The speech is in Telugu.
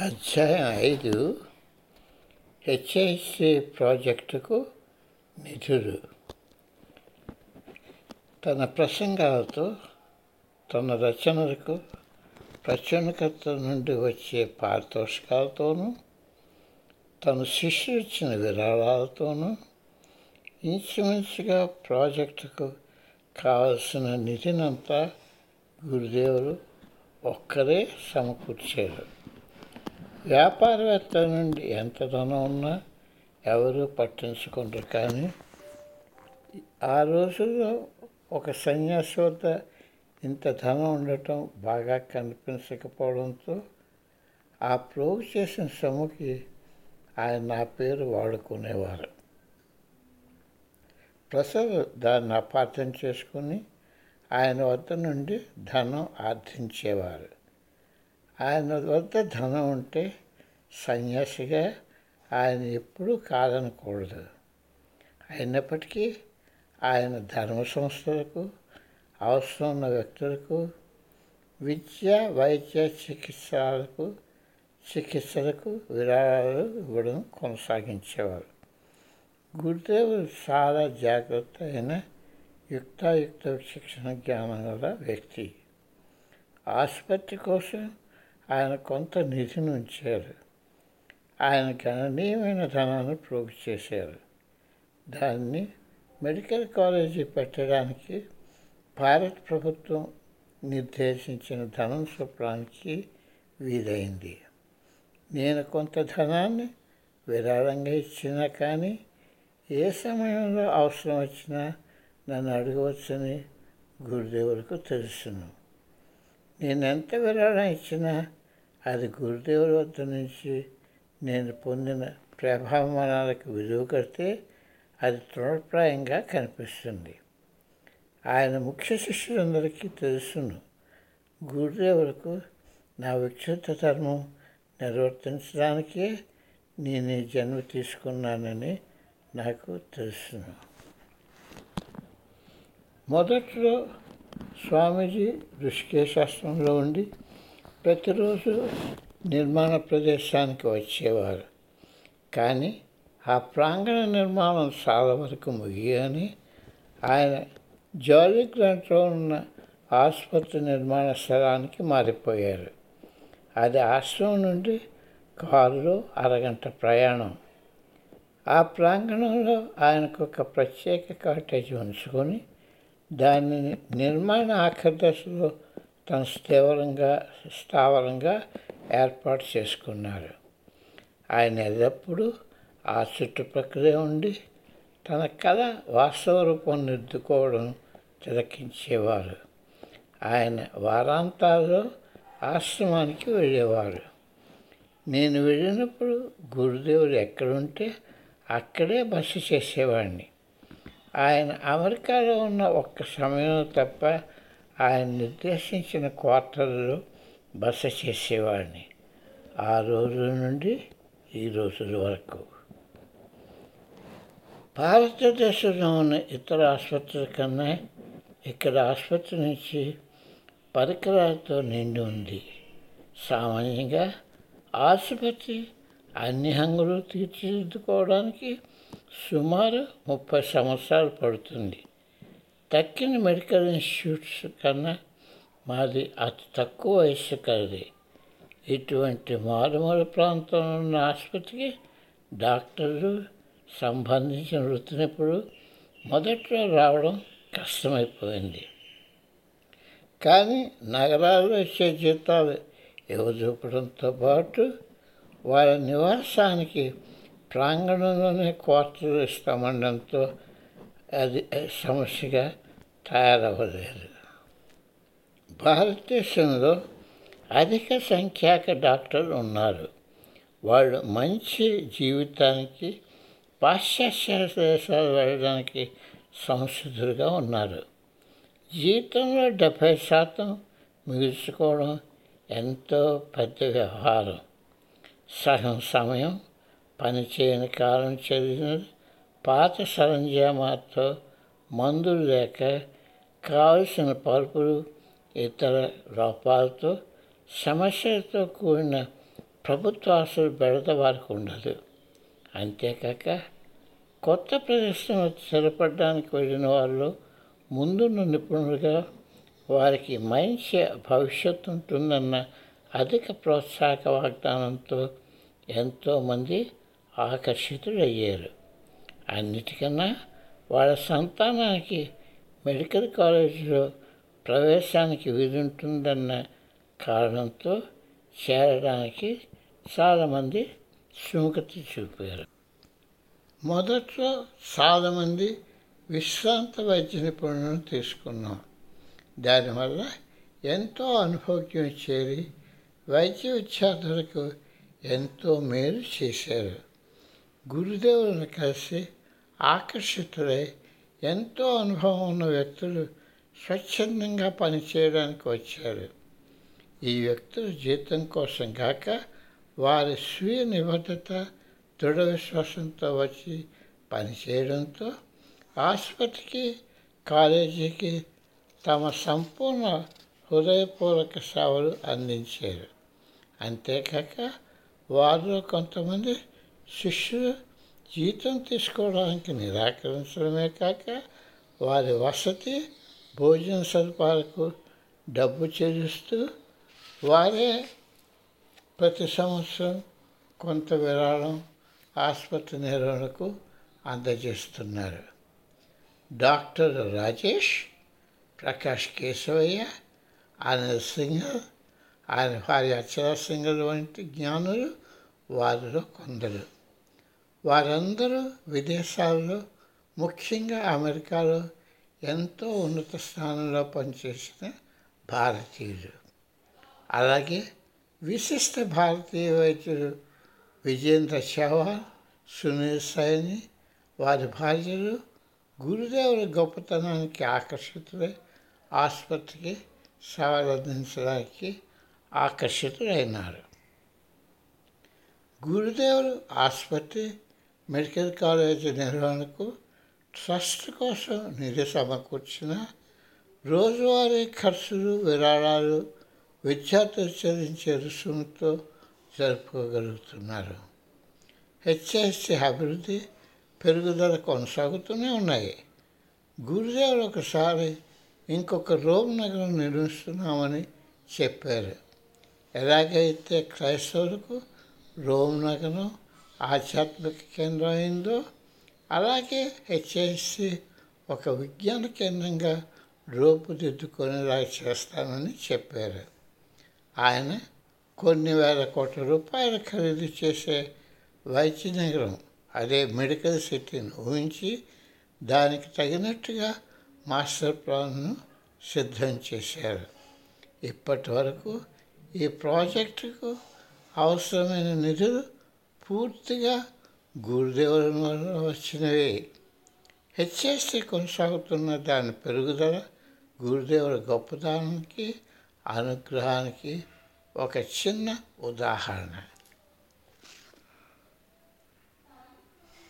అధ్యాయం ఐదు. హెచ్ఐసి ప్రాజెక్టుకు నిధులు. తన ప్రసంగాలతో తన రచనలకు ప్రచురణకర్త నుండి వచ్చే పారితోషికాలతోనూ తన శిష్యులు ఇచ్చిన విరాళాలతోనూ ఇంచుమించుగా ప్రాజెక్టుకు కావలసిన నిధినంతా గురుదేవులు ఒక్కరే సమకూర్చారు. వ్యాపారవేత్త నుండి ఎంత ధనం ఉన్నా ఎవరూ పట్టించుకుంటారు. కానీ ఆ రోజుల్లో ఒక సన్యాసి వద్ద ఇంత ధనం ఉండటం బాగా కనిపించకపోవడంతో ఆ ప్రోగు చేసిన సొమ్ముకి ఆయన నా పేరు వాడుకునేవారు. ప్రసాద్ దాన్ని అపార్థం చేసుకుని ఆయన వద్ద నుండి ధనం ఆర్థించేవారు ఆయన వద్ద ధనం ఉంటే సన్యాసిగా ఆయన ఎప్పుడూ కాదనకూడదు. అయినప్పటికీ ఆయన ధర్మ సంస్థలకు అవసరం ఉన్న వ్యక్తులకు విద్య వైద్య చికిత్సలకు చికిత్సలకు విరాళాలు ఇవ్వడం కొనసాగించేవారు. గురుదేవుడు చాలా జాగ్రత్త అయిన యుక్తాయుక్త శిక్షణ జ్ఞానం గల వ్యక్తి. ఆసుపత్రి కోసం ఆయన కొంత నిధిని ఉంచారు. ఆయన గణనీయమైన ధనాన్ని ప్రోగు చేశారు. దాన్ని మెడికల్ కాలేజీ పెట్టడానికి భారత ప్రభుత్వం నిర్దేశించిన ధనం చొప్పడానికి వీలైంది. నేను కొంత ధనాన్ని విరాళంగా ఇచ్చినా కానీ ఏ సమయంలో అవసరం వచ్చినా నన్ను అడగవచ్చని గురుదేవులకు తెలుసును. నేను ఎంత విరాళం ఇచ్చినా అది గురుదేవుల వద్ద నుంచి నేను పొందిన ప్రభావమానాలకు విలువ కడితే అది తృణప్రాయంగా కనిపిస్తుంది. ఆయన ముఖ్య శిష్యులందరికీ తెలుసును. గురుదేవులకు నా వ్యక్తిగత ధర్మం నిర్వర్తించడానికే నేను ఈ జన్మ తీసుకున్నానని నాకు తెలుసును. మొదట్లో స్వామీజీ ఋషికేశాస్త్రంలో ఉండి ప్రతిరోజు నిర్మాణ ప్రదేశానికి వచ్చేవారు. కానీ ఆ ప్రాంగణ నిర్మాణం చాలా వరకు ముగియని ఆయన జాలీ గ్రాంట్లో ఉన్న ఆసుపత్రి నిర్మాణ స్థలానికి మారిపోయారు. అది ఆశ్రమం నుండి కారులో అరగంట ప్రయాణం. ఆ ప్రాంగణంలో ఆయనకు ఒక ప్రత్యేక కాటేజ్ ఉంచుకొని దానిని నిర్మాణ ఆఖరి దశలో తన స్థివరంగా స్థావరంగా ఏర్పాటు చేసుకున్నారు. ఆయన ఎల్లప్పుడూ ఆ చుట్టుపక్కలే ఉండి తన కళ వాస్తవ రూపం దిద్దుకోవడం తిలకించేవారు. ఆయన వారాంతాల్లో ఆశ్రమానికి వెళ్ళేవారు. నేను వెళ్ళినప్పుడు గురుదేవుడు ఎక్కడుంటే అక్కడే బస చేసేవాడిని. ఆయన అమెరికాలో ఉన్న ఒక్క సమయం తప్ప ఆయన నిర్దేశించిన క్వార్టర్లో బస చేసేవాడిని. ఆ రోజు నుండి ఈ రోజుల వరకు. భారతదేశంలో ఉన్న ఇతర ఆసుపత్రుల కన్నా ఇక్కడ ఆసుపత్రి నుంచి పరికరాలతో నిండి ఉంది. సామాన్యంగా ఆసుపత్రి అన్ని హంగులు తీర్చిదిద్దుకోవడానికి సుమారు ముప్పై సంవత్సరాలు పడుతుంది. తక్కిన మెడికల్ ఇన్స్టిట్యూట్స్ కన్నా మాది అతి తక్కువ వయస్సు కలిది. ఇటువంటి మారుమూల ప్రాంతంలో ఉన్న ఆసుపత్రికి డాక్టర్లు సంబంధించిన వృత్తినప్పుడు మొదట్లో రావడం కష్టమైపోయింది. కానీ నగరాల్లో ఇచ్చే జీతాలు ఇవ్వజూపడంతో పాటు వారి నివాసానికి ప్రాంగణంలోనే క్వార్టర్లు ఇస్తామనడంతో అది సమస్యగా తయారవ్వలేదు. భారతదేశంలో అధిక సంఖ్యాక డాక్టర్లు ఉన్నారు. వాళ్ళు మంచి జీవితానికి పాశ్చాత్య దేశాలు వెళ్ళడానికి సంసిద్ధులుగా ఉన్నారు. జీవితంలో డెబ్భై శాతం మిగుల్చుకోవడం ఎంతో పెద్ద వ్యవహారం. సగం సమయం పని చేయని కాలం చదివినది పాత సరంజామాతో మందులు లేక కావలసిన పరుపులు ఇతర లోపాలతో సమస్యలతో కూడిన ప్రభుత్వ ఆస్తులు బెడద వారికి ఉండదు. అంతేకాక కొత్త ప్రదేశంలో స్థిరపడడానికి వెళ్ళిన వాళ్ళు ముందున్న నిపుణులుగా వారికి మంచి భవిష్యత్తు ఉంటుందన్న అధిక ప్రోత్సాహక వాగ్దానంతో ఎంతోమంది ఆకర్షితులయ్యారు. అన్నిటికన్నా వాళ్ళ సంతానానికి మెడికల్ కాలేజీలో ప్రవేశానికి వీలుంటుందన్న కారణంతో చేరడానికి చాలామంది సుముఖత చూపారు. మొదట్లో చాలామంది విశ్రాంత వైద్య నిపుణులను తీసుకున్నాం. దానివల్ల ఎంతో అనుభోగ్యం చేరి వైద్య విద్యార్థులకు ఎంతో మేలు చేశారు. గురుదేవులను కలిసి ఆకర్షితులై ఎంతో అనుభవం ఉన్న వ్యక్తులు స్వచ్ఛందంగా పనిచేయడానికి వచ్చారు. ఈ వ్యక్తులు జీతం కోసం కాక వారి స్వీయ నిబద్ధత దృఢ విశ్వాసంతో వచ్చి పనిచేయడంతో ఆసుపత్రికి కాలేజీకి తమ సంపూర్ణ హృదయపూర్వక సేవలు అందించారు. అంతేకాక వారిలో కొంతమంది శిష్యులు జీతం తీసుకోవడానికి నిరాకరించడమే కాక వారి వసతి భోజన సదుపాయాలకు డబ్బు చెల్లిస్తూ వారే ప్రతి సంవత్సరం కొంత విరాళం ఆసుపత్రి నిర్వహణకు అందజేస్తున్నారు. డాక్టర్ రాజేష్ ప్రకాష్ కేశవయ్య ఆయన సింగల్ ఆయన భార్య అక్షరా సింగల్ వంటి జ్ఞానులు వారిలో కొందరు. వారందరూ విదేశాల్లో ముఖ్యంగా అమెరికాలో ఎంతో ఉన్నత స్థానంలో పనిచేసిన భారతీయులు. అలాగే విశిష్ట భారతీయ వైద్యులు విజేంద్ర చౌహాన్ సునీల్ సైని వారి భార్యలు గురుదేవుల గొప్పతనానికి ఆకర్షితులై ఆసుపత్రికి సేవలు అందించడానికి ఆకర్షితులైనారు. గురుదేవులు ఆసుపత్రి మెడికల్ కాలేజీ నిర్వహణకు ట్రస్ట్ కోసం నిధి సమకూర్చిన రోజువారీ ఖర్చులు విరాళాలు విద్యార్థులు చెల్లించే రుసుముతో జరుపుకోగలుగుతున్నారు. హెచ్ఎస్సి అభివృద్ధి పెరుగుదల కొనసాగుతూనే ఉన్నాయి. గురుదేవులు ఒకసారి ఇంకొక రోమ్ నగరం నిర్మిస్తున్నామని చెప్పారు. ఎలాగైతే క్రైస్తవులకు రోమ్ నగరం ఆధ్యాత్మిక కేంద్రం అయిందో అలాగే హెచ్ఐసి ఒక విజ్ఞాన కేంద్రంగా రూపుదిద్దుకునేలా చేస్తానని చెప్పారు. ఆయన కొన్ని వేల కోట్ల రూపాయలు ఖరీదు చేసే వైద్య నగరం అదే మెడికల్ సిటీని ఊహించి దానికి తగినట్టుగా మాస్టర్ ప్లాన్ను సిద్ధం చేశారు. ఇప్పటి వరకు ఈ ప్రాజెక్టుకు అవసరమైన నిధులు పూర్తిగా గురుదేవుల వలన వచ్చినవే. హెచ్ఎస్సి కొనసాగుతున్న దాని పెరుగుదల గురుదేవుల గొప్పతనానికి అనుగ్రహానికి ఒక చిన్న ఉదాహరణ.